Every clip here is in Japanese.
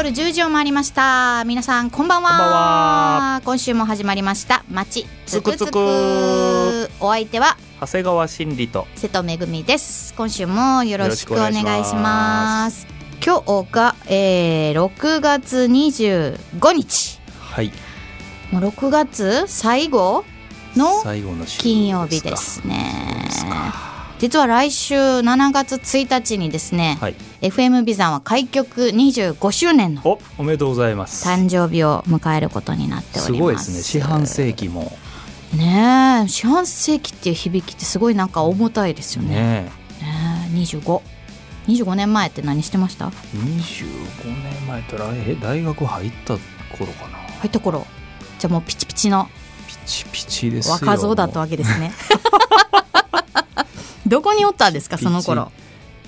夜10時を回りました。皆さんこんばんは。今週も始まりました。町つくつく。お相手は長谷川真理と。瀬戸めぐみです。今週もよろしくお願いしまいし今日が、えー、6月25日。はい。もう6月最後の金曜日でかすね実は来週7月1日にですね、はい。FM ビザンは開局25周年のおおめでとうございます。誕生日を迎えることになっております。すごいですね。四半世紀も。ねえ四半世紀っていう響きってすごいなんか重たいですよね。ねねえ2525年前って何してました？25年前とらえ大学入った頃かな。入った頃。じゃあもうピチピチのピチピチですよ。若造だったわけですね どこにおったんですかその頃？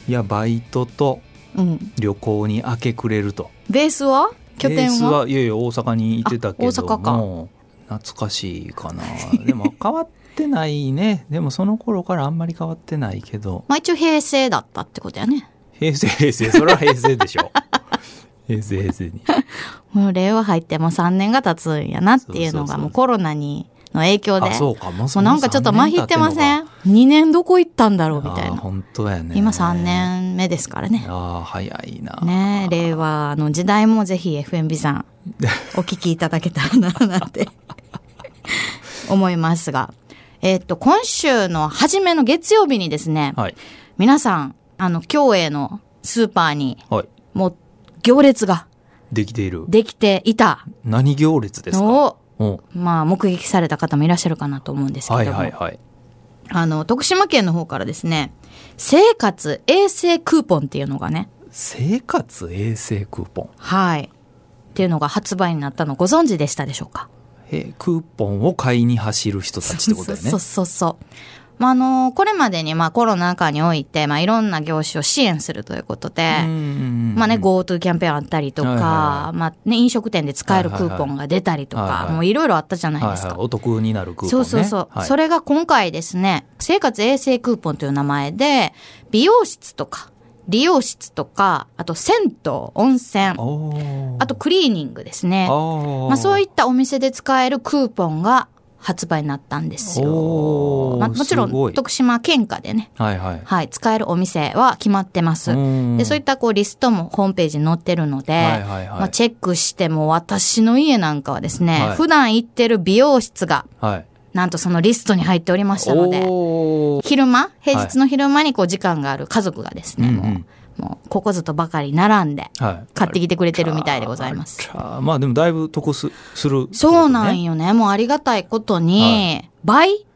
いやバイトとうん。旅行に明け暮れると。ベースは？拠点ベースははいやいや大阪にいてたけどあ大阪か。も懐かしいかな。でも変わってないね。でもその頃からあんまり変わってないけど。まあ一応平成だったってことやね。平成平成。それは平成でしょ。平成平成に。もう令和入ってもう3年が経つんやなっていうのがもうコロナにの影響で。あそうか。もうなんかちょっとまひってません ?2 年どこ行ったんだろうみたいな。本当やね今3年目ですからね。ああ早いな。ねえ令和の時代もぜひ FMB さん お聞きいただけたらななんて。思いますが。えっと、今週の初めの月曜日にですね、はい。皆さん、あの、京栄のスーパーにはい。もう行列ができている。できていた。何行列ですか？まあ、目撃された方もいらっしゃるかなと思うんですけはいども、はいはいあの、徳島県の方からですね、生活衛生クーポンっていうのがね、生活衛生クーポン？はい。っていうのが発売になったのご存知でしたでしょうか？えクーポンを買いに走る人たちってことだよね。そうそうそう。まあ、あの、これまでにまあコロナ禍において、まあいろんな業種を支援するということで、うんまあね、GoTo キャンペーンあったりとか、はいはいはい。まあね、飲食店で使えるクーポンが出たりとか、はいはい。はいもういろいろあったじゃないですか。はいはい、。お得になるクーポンね。そうそうそう。はい。それが今回ですね、生活衛生クーポンという名前で、美容室とか、理容室とか、あと銭湯、温泉、あとクリーニングですね。あまあそういいったお店で使えるクーポンが発売になったんですよ。まあ、もちろん徳島県下でね、はいはい。はい、使えるお店は決まってます。で、そういっったこうリストもホームページに載ってるので、はいはいはい。まあ、チェックしても私の家なんかはですね、はい。普段行ってる美容室がはい。なんとそのリストに入っておりましたので、昼間、平日の昼間にこう時間がある家族がですね、うんうん。もう、もうここぞとばかり並んではい。買ってきてくれてるみたいでございます。あまあでもだいぶ得すする。ね、そうなんよね。もうありがたいことに、倍？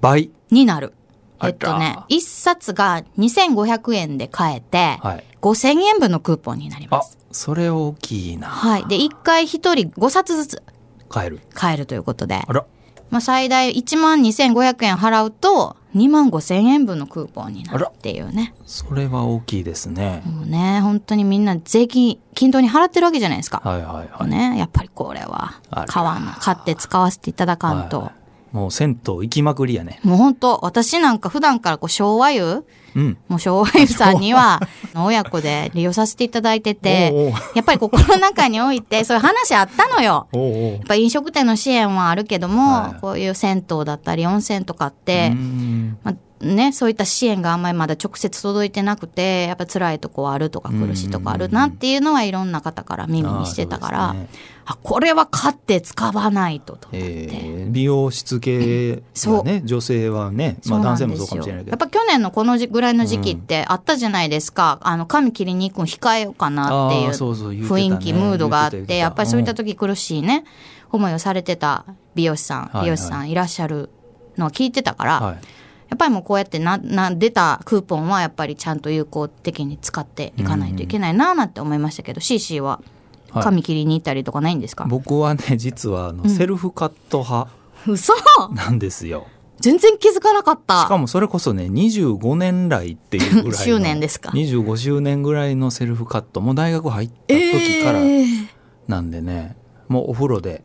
倍？になる。えっとね、一冊が2500円で買えて、はい。5000円分のクーポンになりまあす。それ大きいな。はい。で、1回1人5冊ずつ買える。買えるということで。あ、ら。まあ、最大1万2500円払うと、2万5000円分のクーポンになるっていうね。それは大きいですねもうね、本当にみんな税金、均等に払ってるわけじゃないですか。はいはいはい、ね、やっぱりこれは買わな、買って使わせていただかんと。はいもう銭湯行きまくりやね。もう本当私なんか普段からこう昭和湯うん。もう昭和湯さんには親子で利用させていただいてておうおう、やっぱりこうコロナ禍においてそういう話あったのよ。おうおう。やっぱ飲食店の支援はあるけども、はい。こういう銭湯だったり温泉とかってう、ん。まあね、そういった支援があんまりまだ直接届いてなくて、やっぱ辛いとこはあるとか苦しいとこあるなっていうのはいろんな方から耳にしてたから、あ,、ね。これは買って使わないとと思って。えー美容室系そうがね女性はね、まあ、男性もそうかもしれないけど。やっぱ去年のこのじぐらいの時期ってあったじゃないですか、あの髪切りに行くの控えようかなっていうあーそうそう言ってたね。雰囲気、ムードがあってやっぱりそういった時苦しいね思いをされてた美容師さん、はいはい。美容師さんいらっしゃるのを聞いてたから、はいやっぱりもうこうやってなな出たクーポンはやっぱりちゃんと有効的に使っていかないといけないななんて思いましたけど、CC ははい。髪切りに行ったりとかないんですか、僕はね実はあの、セルフカット派嘘なんですよ。全然気づかなかった。しかもそれこそね25年来っていうぐらいの 周年ですか。25周年ぐらいのセルフカットもう大学入った時からえー。なんでね、もうお風呂で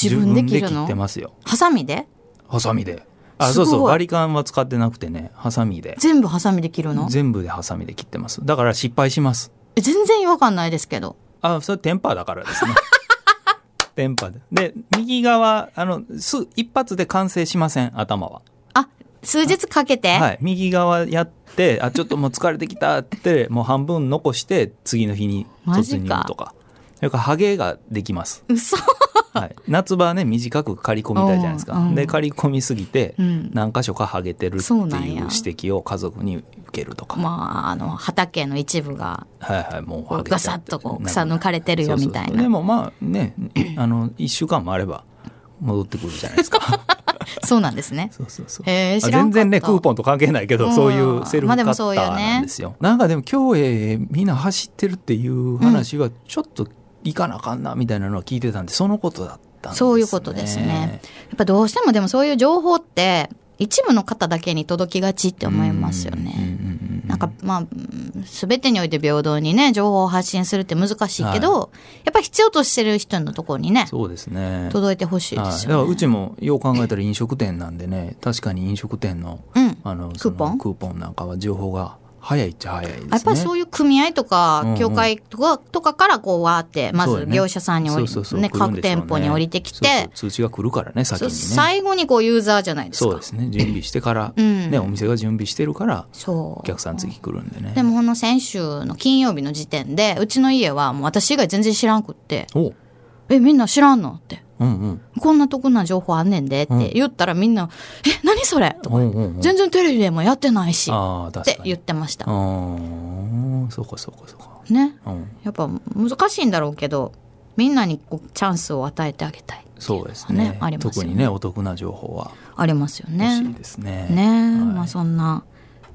自分で切ってますよ。ハサミで？ハサミであすごいうそそうバリカンは使ってなくてねハサミで。全部ハサミで切るの？全部でハサミで切ってます。だから失敗します。え全然違和感ないですけど。あそれテンパーだからですね。テンパーで。で右側あのす一発で完成しません頭は。あ、数日かけて、はい、右側やってあちょっともう疲れてきたって もう半分残して次の日に突入とか。それか。らハゲができます、嘘はい、夏場はね短く刈り込みたいじゃないですか、うんうん。で刈り込みすぎてうん。何箇所かハゲてるっていう指摘を家族に受けるとか、まあ、あの、畑の一部が、はいはいもうガサッとこう草抜かれてるよみたいな。でもまあね あの1週間もあれば戻ってくるじゃないですか。そうなんですね。そうそうそう。へー知あらんかった。全然ねクーポンと関係ないけど、うん。そういうセルフカッターね。なんですよ,、なんかでも競泳みんな走ってるっていう話はちょっといかなあかんなみたいなのは聞いてたんでそのことだったんですねそういうことですね。やっぱどうしてもでもそういう情報って、一部の方だけに届きがちって思いますよね。なんかまあ、すべてにおいて平等にね、情報を発信するって難しいけど、やっぱ必要としてる人のところにね、そうですね届いてほしいではい、すよね。だからうちもよう考えたら飲食店なんでね確かに飲食店のうん。あのクーポン？クーポンなんかは情報が早いっちゃ早いですね。やっぱりそういう組合とか協会とか、とかからこうわーって、まず業者さんに降りね、各店舗に降りてきて、通知が来るからね先にね。最後にこうユーザーじゃないですか。そうですね。準備してから、うん。ねお店が準備してるからそう。お客さん次来るんでね。でもこの先週の金曜日の時点で、うちの家はもう私以外全然知らんくって、おえ、みんな知らんの？って。うんうん。こんな得な情報あんねんでって言ったらみんな、え、何それ？とか、うんうんうん。全然テレビでもやってないし、って言ってました。そうかそうかそうか。ね。うん。やっぱ難しいんだろうけど、みんなにこうチャンスを与えてあげたい。そうですね。ねありますよね。特にねお得な情報は。ありますよね。欲しいですね。ね。え、はい。まあそんな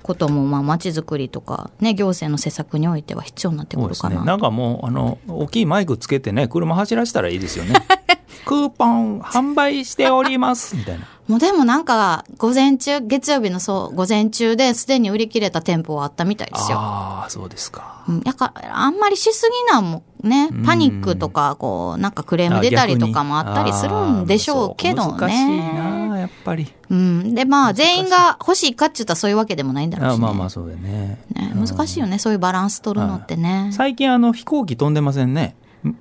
こともまあ街づくりとかね行政の施策においては必要になってくるかな。ね。なんかもうあの大きいマイクつけてね車走らせたらいいですよね。クーポン販売しておりますみたいな。もうでもなんか午前中月曜日のそう午前中ですでに売り切れた店舗はあったみたいですよ。ああそうですか。うん、やからあんまりしすぎなんもね。うん。パニックとかこうなんかクレーム出たりとかもあったりするんでしょうけどあーそう難しいね。なやっぱり。うん、でまあ全員が欲しいかって言ったらそういうわけでもないんだろうし、ね、あまあまあそうだよね。ね難しいよね。そういうバランス取るのってね。最近あの飛行機飛んでませんね。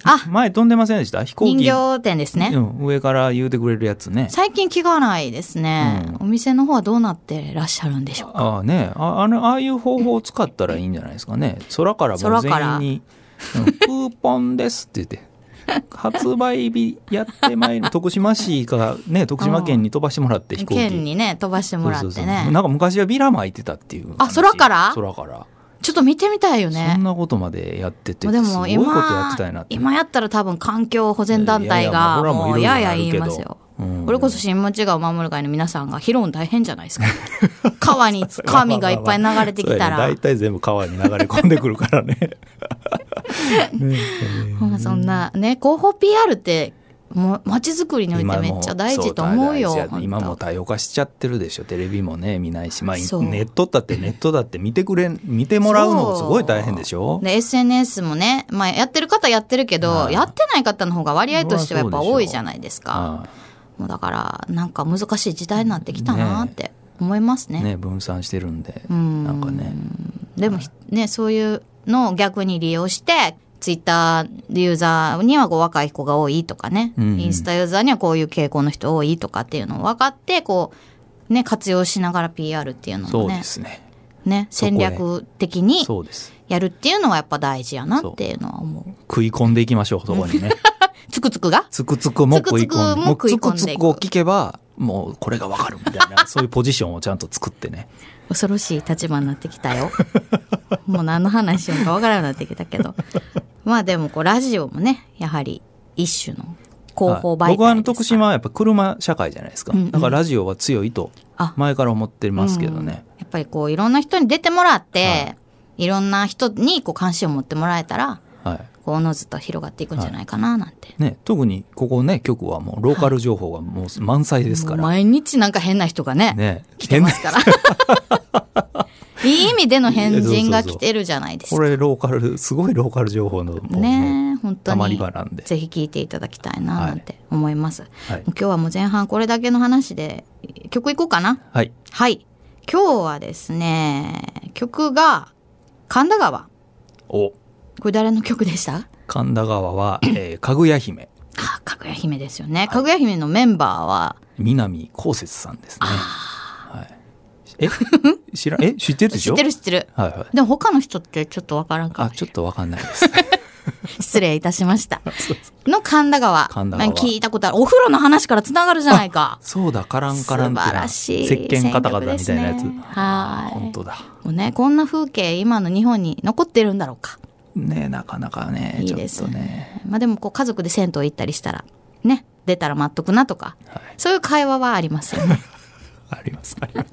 あ。前飛んでませんでした？飛行機。人形店ですね。うん、上から言うてくれるやつね。最近気がないですね、うお店の方はどうなってらっしゃるんでしょうか？ああね。ああのああいう方法を使ったらいいんじゃないですかね。空からも全員に「うん。クーポンです」って言って発売日やってまいる徳島市かね徳島県に飛ばしてもらって飛行機。県にね飛ばしてもらってね。なんか昔はビラ巻いてたっていうあ空から？空から、ちょっと見てみたいよね。そんなことまでやっててですも今今やったら多分環境保全団体がもうやや言いますよ、うん。これこそ新町川を守る会の皆さんが拾うん大変じゃないですか。川に紙がいっぱい流れてきたら。大体全部川に流れ込んでくるからねね まあそんなね広報 PR ってもう街づくりにおいてめっちゃ大事と思うよ今もう多様化しちゃってるでしょテレビもね見ないし、まあ、ネットだってネットだって見てくれ見てもらうのもすごい大変でしょ？で SNS もね、まあ、やってる方やってるけど、はいやってない方の方が割合としてはやっぱ多いじゃないですか。あもうだからなんか難しい時代になってきたなって思いますね。あね分散してるんで。ん。なんかね。でもねそういうのを逆に利用してツイッターユーザーにはこう若い子が多いとかね、うんうん。インスタユーザーにはこういう傾向の人多いとかっていうのを分かってこうね活用しながら PR っていうのそうもねですね。ね戦略的にそうです。やるっていうのはやっぱ大事やなっていうのは思う。食い込んでいきましょうそこにね。つくつくが？つくつくも食い込んでつくつくも食い込んでいく。つくつくを聞けばもうこれがわかるみたいなそういうポジションをちゃんと作ってね恐ろしい立場になってきたよ。もう何の話しようかわからなくなってきたけど。まあでもこうラジオもね、やはり一種の広報媒体僕はあの徳島はやっぱ車社会じゃないですか、うんうん。だからラジオは強いとあ。前から思ってますけどうん。ね、やっぱりこういろんな人に出てもらって、、はい。ろんな人にこう関心を持ってもらえたら、はいここうおのずと広がっていくんじゃないかななんて。ね、特にここね、局はもうローカル情報がもう満載ですから。毎日なんか変な人がね、ね、来てますから。いい意味での変人が来てるじゃないですか。これローカル、すごいローカル情報のもうね本当たまりに。ぜひ聞いていただきたいななんて思います。はい今日はもう前半これだけの話で曲いこうかな。はい。はい。今日はですね、曲が神田川。お、これ誰の曲でした？神田川は、えーかぐや姫、あ、かぐや姫ですよね。かぐや姫のメンバーは、南こうせつさんですね。はい。え？知らん、え？知ってるでし知ょってる知ってる。はいはい。でも他の人ってちょっとわからんかあ、もちょっとわかんないです。失礼いたしました。の神田川。神田川まあ聞いたことある。お風呂の話からつながるじゃないか。そうだ、カランカランって素晴な。らしい石鹸カタカタみたいなやつ。ねはい本当だ。もうね、こんな風景今の日本に残ってるんだろうか。ねなかなかね、いいですちょっとね。まあでもこう家族で銭湯行ったりしたら、ね、出たら待っとくなとか、はいそういう会話はありますよね。あります、ありま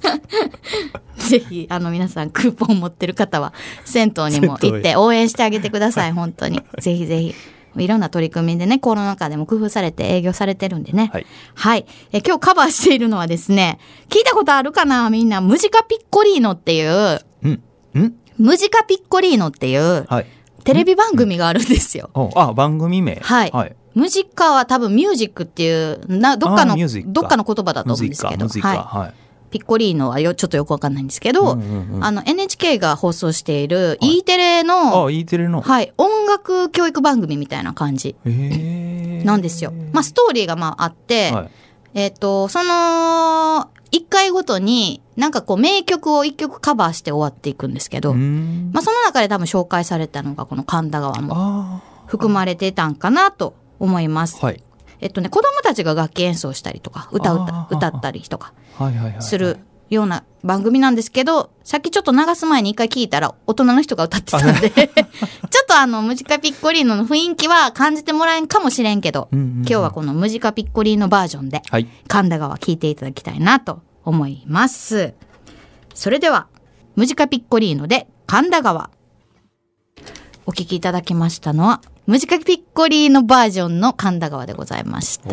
す。ぜひ、あの皆さんクーポン持ってる方は、銭湯にも行って応援してあげてください、本当に。ぜひぜひ。いろんな取り組みでね、コロナ禍でも工夫されて営業されてるんでね。はい。はい。え今日カバーしているのはですね、聞いたことあるかなみんな、ムジカピッコリーノっていう、うん。んムジカピッコリーノっていう、はい。テレビ番組があるんですよ。おあ、番組名。はいはい。ムジカは多分ミュージックっていう、な、どっかの、どっかの言葉だとム思うんですけど。はい。はい。ピッコリーノはよ、ちょっとよくわかんないんですけど、うんうんうんあの、NHK が放送している E テレの、あ、E テレの。はい、音楽教育番組みたいな感じ。なんですよ。まあ、ストーリーがまああって、はい。えっ、と、その、一回ごとに、なんかこう、名曲を一曲カバーして終わっていくんですけど。まあ、その中で多分紹介されたのが、この神田川もあ含まれてたんかなと思いますあ。。はい。えっとね、子供たちが楽器演奏したりとか、歌うたあー歌ったりとか。するような番組なんですけど、さっきちょっと流す前に一回聞いたら大人の人が歌ってたんで、ちょっとあの、ムジカピッコリーノの雰囲気は感じてもらえんかもしれんけど、うんうんうん今日はこのムジカピッコリーノバージョンで、はい。神田川聞いていただきたいなと思います。それでは、ムジカピッコリーノで神田川。お聞きいただきましたのは、ムジカピッコリーノバージョンの神田川でございました。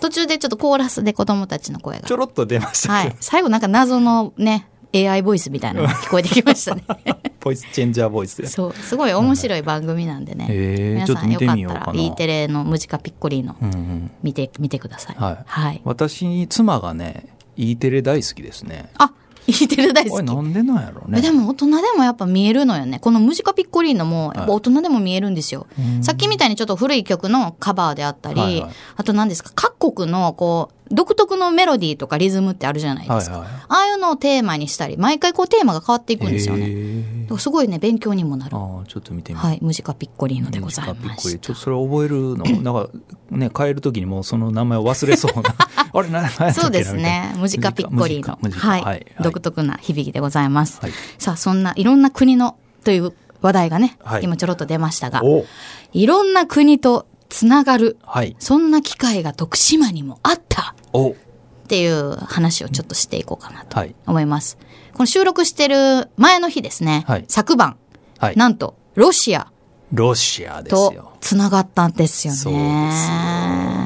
途中でちょっとコーラスで子供たちの声がちょ。ろっと出ましたけど。はい。最後なんか謎のね、AI ボイスみたいなのが聞こえてきましたね。ボイスチェンジャーボイスで。そう、すごい面白い番組なんでね。皆さんよかったら E テレのムジカピッコリーノうんうん。見て、見てください。はいはい。私、妻がね、E テレ大好きですね。あ、E テレ大好き。なんでなんやろうね。でも大人でもやっぱ見えるのよね。このムジカピッコリーノもやっぱ大人でも見えるんですよ。うんさっきみたいにちょっと古い曲のカバーであったり、はいはいあと何ですか、各国のこう、独特のメロディーとかリズムってあるじゃないですか。はいはいああいうのをテーマにしたり、毎回こうテーマが変わっていくんですよね。すごいね、勉強にもなる。ああ、ちょっと見てみ。はい、ムジカピッコリーノでございましちょっとそれ覚えるの、なんかね、変えるときにもうその名前を忘れそうな。あれ、な、なそうですね。ムジカピッコリーノ。はい、はい。独特な響きでございます。はいさあ、そんないろんな国のという話題がね、はい今ちょろっと出ましたが、おいろんな国とつながる、はい。そんな機会が徳島にもあったおっていう話をちょっとしていこうかなとはい。思います。この収録してる前の日ですね、はい昨晩、はい。なんとロシアロシアですとよ。つながったんですよね。そうですよ。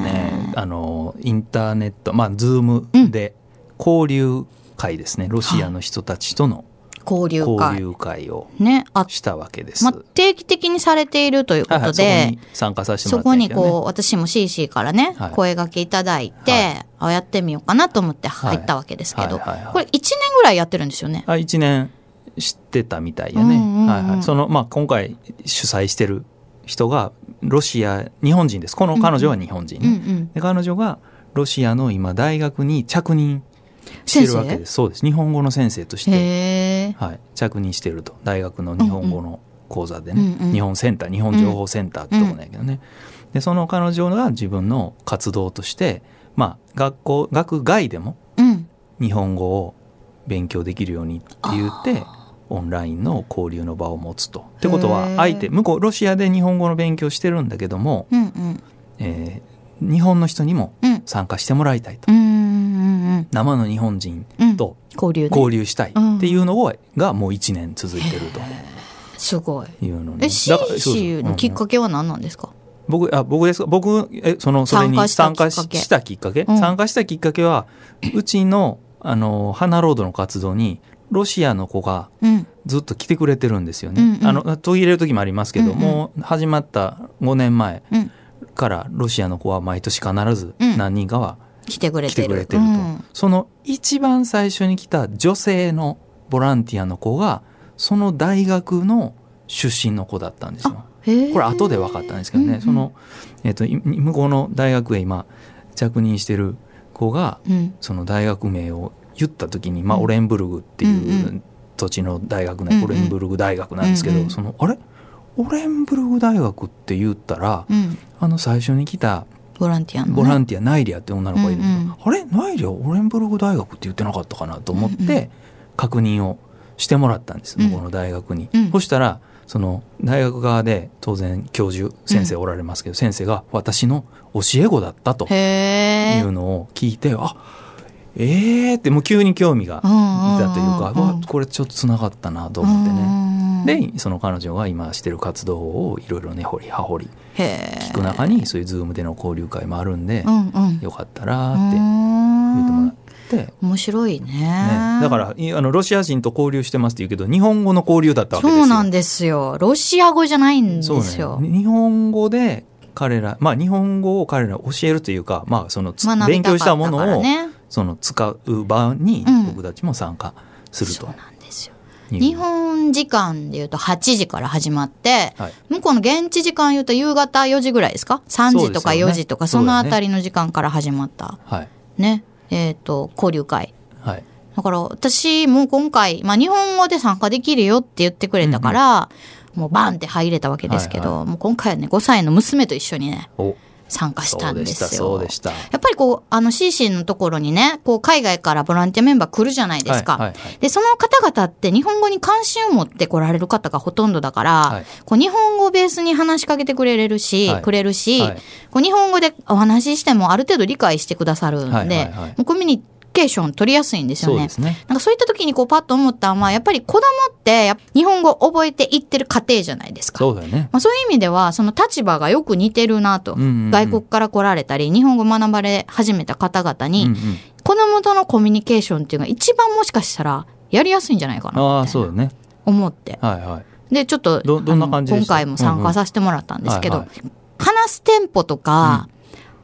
ね。あの、インターネット、まあ、ズームで交流会ですね。ロシアの人たちとの交流交会。流会をね、あしたわけです。まあ、定期的にされているということで、はいはい、そこに参加させてそもらったんやけどね。こにこう、私も CC からね、はい。声掛けいただいて、はい。あやってみようかなと思って入ったわけですけど、これ1年ぐらいやってるんですよね？あ1年知ってたみたいやね、うんうんうん。はいはい、その、まあ、今回主催してる人がロシア日本人です。この彼女は日本人、うんうん。で彼女がロシアの今大学に着任してるわけですそうです日本語の先生として。はい、着任してると大学の日本語の講座でね、うんうん日本センター日本情報センターってとこなんやけどね、でその彼女が自分の活動としてまあ学校学外でもうん。日本語を勉強できるようにって言ってオンラインの交流の場を持つと。ってことへはー相手向こうロシアで日本語の勉強してるんだけども、うんうん。えー日本の人にもうん。参加してもらいたいと。うんうんうん生の日本人うん。と交流ね。交流したいうんっていうのをがもう1年続いてると。すごい。いうのねえ、だからそうそう C のきっかけは何なんですか？僕、あ、僕ですか？僕、え、その、それに参参加加ししたきっかけ？参加したきっかけは、うちの、あの、花ロードの活動に、ロシアの子がうん。ずっと来てくれてるんですよね。うんうんあの、途切れる時もありますけど、うんうんもう始まった5年前うん。から、ロシアの子は毎年必ずうん何人かは来てくれ来てる。てくれてると。うんその一番最初に来た女性のボランティアの子が、その大学の出身の子だったんですよ。これ後で分かったんですけどね、うんうんその、えっとい向こうの大学へ今着任してる子がうん。その大学名を言った時に、まあ、うんオレンブルグっていう土地の大学ね、うんうんオレンブルグ大学なんですけど、うんうんそのあれ？オレンブルグ大学って言ったら、うん。あの最初に来たボランティアの、ね。ボランティア、ナイリアって女の子がいるんですよ、うんうん。あれ？ナイリア？オレンブルグ大学って言ってなかったかな？と思って、うん。うん確認をしてもらったんですうん。向こうの大学に、うん。そしたらその大学側で当然教授先生おられますけど、先生が私の教え子だったと。いうのを聞いて、あえーってもう急に興味が出たというか、うん。うんうんこれちょっとつながったなと思ってね、ね。でその彼女が今してる活動をいろいろ根掘り葉掘り。聞く中にそういうズームでの交流会もあるんで、うんうん。よかったらって言ってもらって、面白いねね、だからいあのロシア人と交流してますって言うけど日本語の交流だったわけですよ。そうなんですよ。ロシア語じゃないんですよ。ね、日本語で彼らまあ日本語を彼ら教えるというかまあその勉強したものをね。その使う場にうん僕たちも参加するとそうなん日本時間で言うと8時から始まって、はい。向こうの現地時間言うと夕方4時ぐらいですか ?3 時とかそうですよね。4時とか、そのあたりの時間から始まった、はいね、えっ、と、交流会。はい。だから私も今回、まあ日本語で参加できるよって言ってくれたから、もうバンって入れたわけですけど、はいもう今回はね、5歳の娘と一緒にね、お参加したんですよ。そうでしたやっぱりこう、あの CC のところにね、こう海外からボランティアメンバー来るじゃないですか。はいはい。はいで、その方々って日本語に関心を持って来られる方がほとんどだから、はい。こう日本語をベースに話しかけてくれるし、はい。くれるし、はい。こう日本語でお話ししてもある程度理解してくださるんで、はいはいはい。もうコミュニケーション取りやすいんですよね。そうですね。なんかそういった時にこうパッと思ったのは、やっぱり子供って日本語を覚えていってる過程じゃないですか。そうだよね。まあ、そういう意味では、その立場がよく似てるなと、うんうんうん。外国から来られたり、日本語学ばれ始めた方々に、うんうん。子供とのコミュニケーションっていうのが一番もしかしたらやりやすいんじゃないかなああそうだね。思って。はいはい。で、ちょっと、今回も参加させてもらったんですけど、はいはい。話すテンポとか、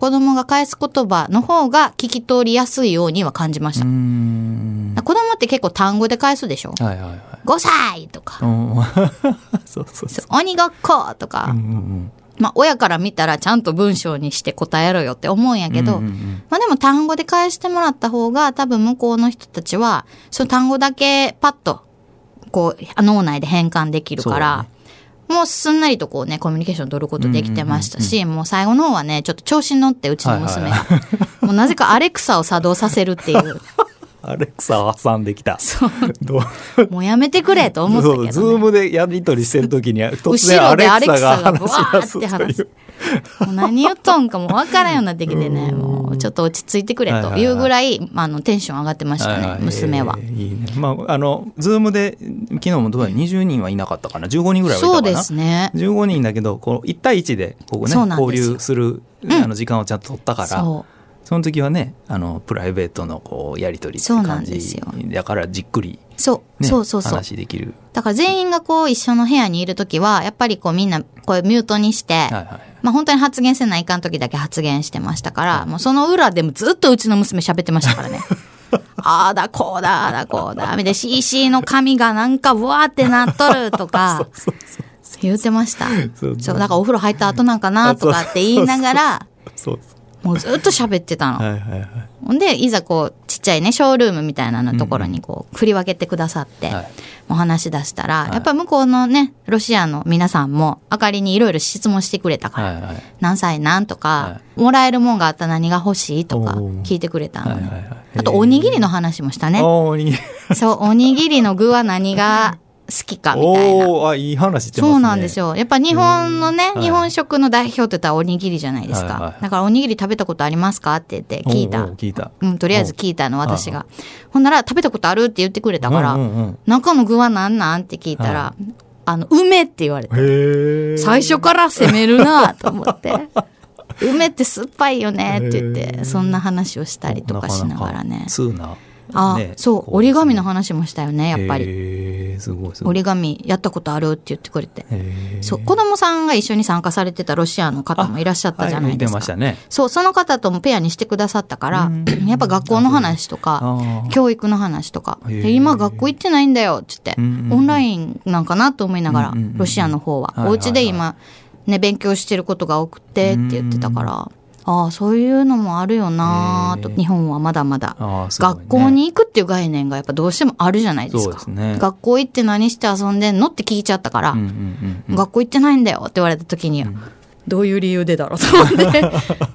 子供が返す言葉の方が聞き通りやすいようには感じました。子供って結構単語で返すでしょ？はいはいはい ?5 歳とか、うん。そうそうそう。鬼ごっことか、うんうんまあ親から見たらちゃんと文章にして答えろよって思うんやけど、うんうんうん。まあでも単語で返してもらった方が多分向こうの人たちは、その単語だけパッと、こう、脳内で変換できるから、もうすんなりとこうね、コミュニケーション取ることできてましたし、もう最後の方はね、ちょっと調子に乗ってうちの娘が、はい。もうなぜかアレクサを作動させるっていう、アレクサを挟んできたそう、どう？もうやめてくれと思ったけど、ね。そうズームでやり取りしてる時に突後然アレろでアレクサが話し出すという。もう何言っとんかもわからんようになってきてね、もうちょっと落ち着いてくれというぐらい、あの、テンション上がってましたね、はいはい娘は。えーいいね。まあ、あの、ズームで、昨日もどうやら20人はいなかったかな？15人ぐらいはいたかな？そうですね。15人だけど、こう、1対1で、ここね、交流する、あの、時間をちゃんと取ったから、その時はね、あの、プライベートの、こう、やり取りってそうなん感じですよ。だから、じっくり、そう、ね、そうそうそう。話できる。だから全員がこう一緒の部屋にいるときは、やっぱりこうみんなこうミュートにして、はいはい。まあ本当に発言せないかん時だけ発言してましたから、もうその裏でもずっとうちの娘喋ってましたからね。ああだこうだああだこうだ。みたいな CC の紙がなんかうわーってなっとるとか、言ってました。そうそう、だからお風呂入った後なんかなとかって言いながら、そうもうずっと喋ってたの。はいはいはい。ほんで、いざこう、ちっちゃいね、ショールームみたいなのところにこう、振り分けてくださって、はいお話し出したら、いやっぱり向こうのね、ロシアの皆さんも、あかりにいろいろ質問してくれたから、はいはい。何歳なんとか、はもらえるもんがあったら何が欲しいとか聞いてくれたのね、はいはいはいあと、おにぎりの話もしたね。おーにぎりそう、おにぎりの具は何が好きかみたいな。おーあ、いい話してますね。そうなんですよ。やっぱ日本のね、うん日本食の代表って言ったらおにぎりじゃないですか。はいはいだからおにぎり食べたことありますかって言って聞いたおーおー。聞いた。うん、とりあえず聞いたの、私が。ほんなら、食べたことあるって言ってくれたから、うんうんうん中の具は何なんって聞いたら、あの、梅って言われて。最初から攻めるなと思って。梅って酸っぱいよねって言っへて、ーそんな話をしたりとかしながらね。通な。あ、ねそう、折り紙の話もしたよね、やっぱり。すごい。折り紙やったことあるって言ってくれて。そう、子供さんが一緒に参加されてたロシアの方もいらっしゃったじゃないですか。はい見てましたね。そう、その方ともペアにしてくださったから、やっぱ学校の話とか、教育の話とか、今学校行ってないんだよって言って、オンラインなんかなと思いながら、ロシアの方は、はいはいはいお家で今、ね、勉強してることが多くてって言ってたから、ああ、そういうのもあるよなと、日本はまだまだ。ね学校に行くっていう概念がやっぱどうしてもあるじゃないですか。ね学校行って何して遊んでんのって聞いちゃったから、うんうんうんうん。学校行ってないんだよって言われた時に、どういう理由でだろうと思って、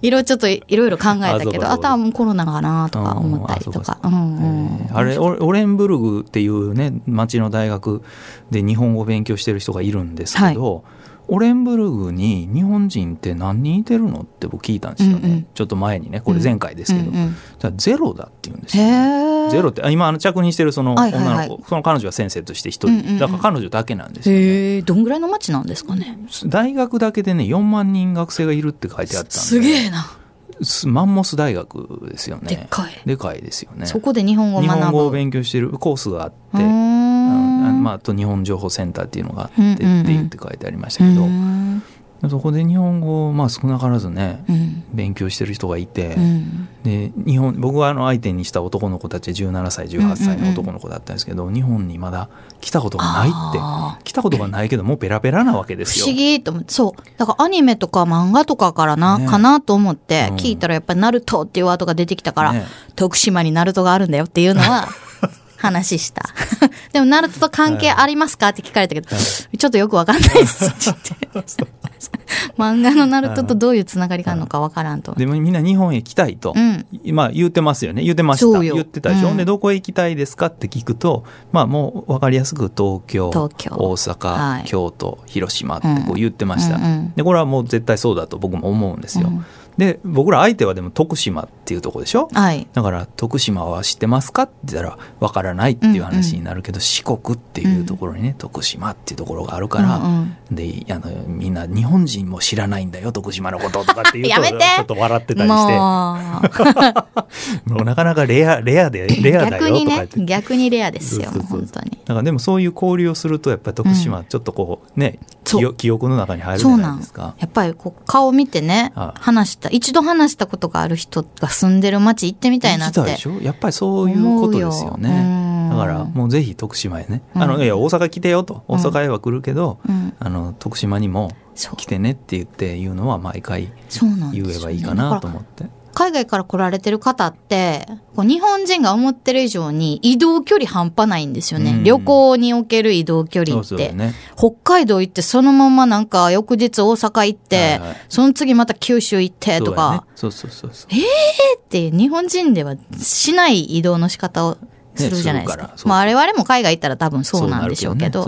いろいろちょっといろいろ考えたけど、あとはもうコロナかなとか思ったりとか。うんうん。あれオレンブルグっていうね町の大学で日本語を勉強してる人がいるんですけど、オレンブルグに日本人って何人いてるのって僕聞いたんですよね、うんうん。ちょっと前にねこれ前回ですけど、うんうん。じゃあゼロだって言うんですへよ、え。ゼロってあ今あの着任してるそのはい女の子、はい。はいその彼女は先生として一人、だから彼女だけなんですよ、ね、どんぐらいの街なんですかね？大学だけでね4万人学生がいるって書いてあったんで。すすげえな。マンモス大学ですよね。でっかい。でかいですよね。そこで日本語を日学ぶ。本語を勉強してるコースがあってまあ、あと日本情報センターっていうのがあってってうんうん。うん言って書いてありましたけど、うー。んそこで日本語をまあ少なからずね、うん。勉強してる人がいて、うん。で日本僕はあの相手にした男の子たち17歳18歳の男の子だったんですけど、日本にまだ来たことがないって。あ来たことがないけどもうペラペラなわけですよ。不思議と思って、そう。だからアニメとか漫画とかからな、ね。かなと思ってうん、聞いたらやっぱりナルトっていうワードが出てきたから、ね。徳島にナルトがあるんだよっていうのは、話した。でも、ナルトと関係ありますか？って聞かれたけど、ちょっとよくわかんないです。って言って。漫画のナルトとどういうつながりがあるのかわからんと。でもみんな日本へ来たいと、うん。まあ言ってますよね。言ってました。そうよ。言ってたでしょ、うん。でどこへ行きたいですか？って聞くとまあもう分かりやすく東京東京。大阪、はい。京都広島ってこう言ってました、うんうんうん。でこれはもう絶対そうだと僕も思うんですよ、うん。で僕ら相手はでも徳島っていうとこでしょ？はい。だから徳島は知ってますか？って言ったら分からないっていう話になるけど、四国っていうところにね徳島っていうところがあるから、うんであのみんな日本人も知らないんだよ徳島のこととかっていうと やめて。ちょっと笑ってたりして。も もうなかなかレアレアでう、レアだ逆にねよとか言って、。逆にレアですよ、本当に。だからでもそういう交流をするとやっぱり徳島ちょっとこうね、そう。記憶記憶の中に入るじゃないですか。やっぱりこう顔見てね、はい。話した、一度話したことがある人が住んでる町行ってみたいなってやっぱりそういうことですよね。うんだからもうぜひ徳島へね。うん。あのいや大阪来てよと。大阪へは来るけど、うん。あの徳島にも来てねって言って言うのは毎回言えばいいかなと思って。海外から来られてる方って、こう日本人が思ってる以上に移動距離半端ないんですよね。うん旅行における移動距離って。ね。北海道行ってそのままなんか翌日大阪行って、はいはいその次また九州行ってとか、そうねそうそうそうそう。って日本人ではしない移動の仕方をするじゃないですか。ねすまあ我々も海外行ったら多分そうなんでしょうけど、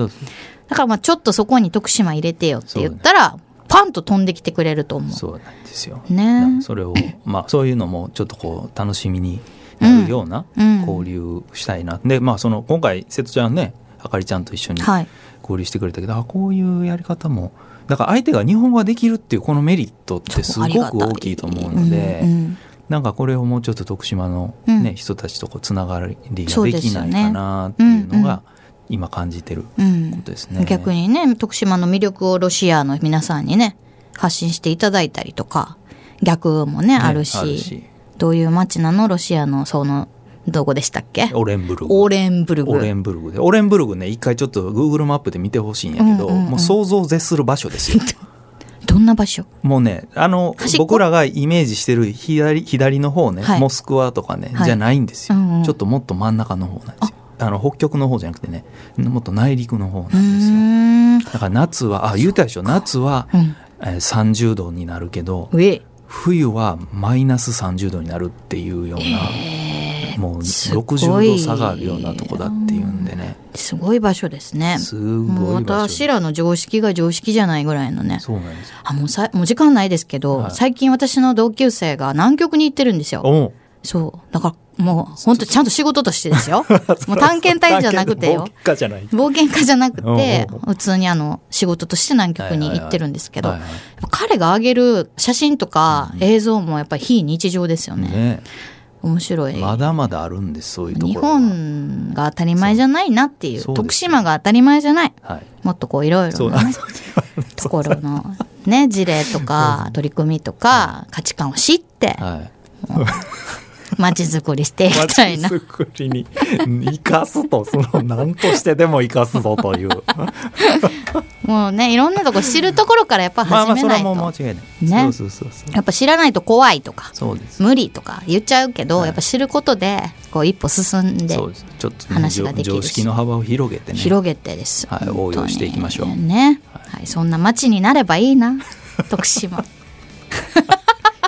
だからまあちょっとそこに徳島入れてよって言ったら、パンと飛んできてくれると思う。そうなんですよ。ねなそれを まあそういうのもちょっとこう楽しみになるようなうん交流したいな。でまあその今回瀬戸ちゃんねあかりちゃんと一緒にはい。交流してくれたけど、あこういうやり方もだから相手が日本語ができるっていうこのメリットってすごく大きいと思うので。うんうんなんかこれをもうちょっと徳島の、うんね人たちとこうつながりができないかなっていうのうんうんが今感じてるうんことですね。逆にね、徳島の魅力をロシアの皆さんにね、発信していただいたりとか、逆もね、ねあるし、どういう街なのロシアの、その、どこでしたっけ？オレンブルグ。オーレンブルグ。オレンブルグで。オレンブルグね、一回ちょっと Google マップで見てほしいんやけど、うんうんうんもう想像を絶する場所ですよ。どんな場所？もうね、あの僕らがイメージしてる左、左の方ね、はいモスクワとかね、はいじゃないんですよ、うんうんちょっともっと真ん中の方なんですよ。あの、北極の方じゃなくてね、もっと内陸の方うなんですよ。だから夏は、あ、言うたでしょ、夏は、うん。えー30度になるけど、上。冬はマイナス30度になるっていうような、もうすごい60度差があるようなとこだっていうんでね、すごい場所ですね。すもうごい場所私らの常識が常識じゃないぐらいのね。そうなんですよ。あ、もうさ、もう時間ないですけど、はい最近私の同級生が南極に行ってるんですよ。そう。だからもう本当ちゃんと仕事としてですよ。もう探検隊じゃなくてよ。冒険家じゃない。冒険家じゃなくて普通にあの、仕事として南極に行ってるんですけど、彼が上げる写真とか映像もやっぱり非日常ですよね。ね。面白い。まだまだあるんですそういうところ日は本が当たり前じゃないなっていうそうそう徳島が当たり前じゃない。はい。もっとこういろいろなねところのね事例とか取り組みとか価値観を知ってはい街づくりしていきたいな。街づくりに。生かすとその何としてでも生かすぞという。もうねいろんなとこ知るところからやっぱまあまあそれもう間違いない、ね。そうそうそうやっぱ知らないと怖いとかそうです。無理とか言っちゃうけど、はい。やっぱ知ることでこう一歩進んで話ができるし。常識の幅を広げてね。広げてです、はい応用していきましょう。ね、はい、そんな街になればいいな。徳島。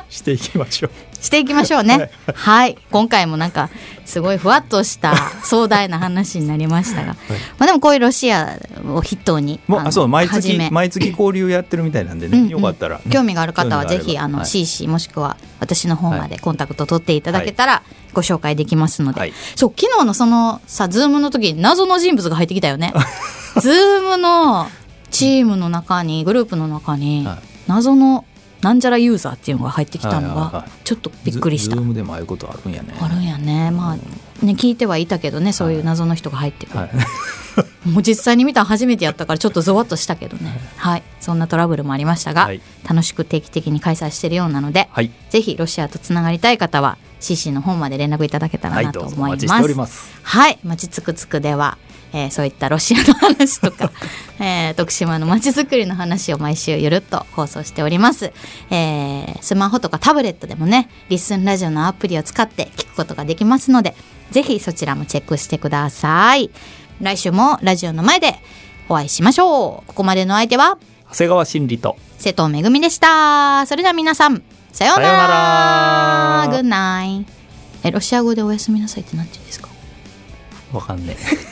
していきましょうしていきましょうね。はい。今回もなんか、すごいふわっとした壮大な話になりましたが。まあでもこういうロシアを筆頭に。のもうあそう毎月毎月交流やってるみたいなんでね、うんうんよかったら、興味がある方はぜひ、あの、はい CC もしくは私の方までコンタクト取っていただけたらご紹介できますので。はいそう、昨日のそのさ、ズームの時に謎の人物が入ってきたよね。ズームのチームの中に、グループの中にはい、謎のなんじゃらユーザーっていうのが入ってきたのはいはいはが、ちょっとびっくりした。ズズー。ムでもああいうことあるんやね。あるんやね。まあね聞いてはいたけどねそういう謎の人が入ってくる、はい、もう実際に見たの初めてやったからちょっとゾワッとしたけどね。はい。そんなトラブルもありましたが、はい。楽しく定期的に開催してるようなので、はい。ぜひロシアとつながりたい方は CC の方まで連絡いただけたらはいなと思います。待ちしております。はい、まちつくつくでは、えーそういったロシアの話とか、えー徳島のまちづくりの話を毎週ゆるっと放送しております、えースマホとかタブレットでもねリッスンラジオのアプリを使って聞くことができますのでぜひそちらもチェックしてください。来週もラジオの前でお会いしましょう。ここまでの相手は長谷川真理と瀬戸めぐみでした。それでは皆さんさようなら。らグッナイえロシア語でおやすみなさいって何て言うんですか？わかんねえ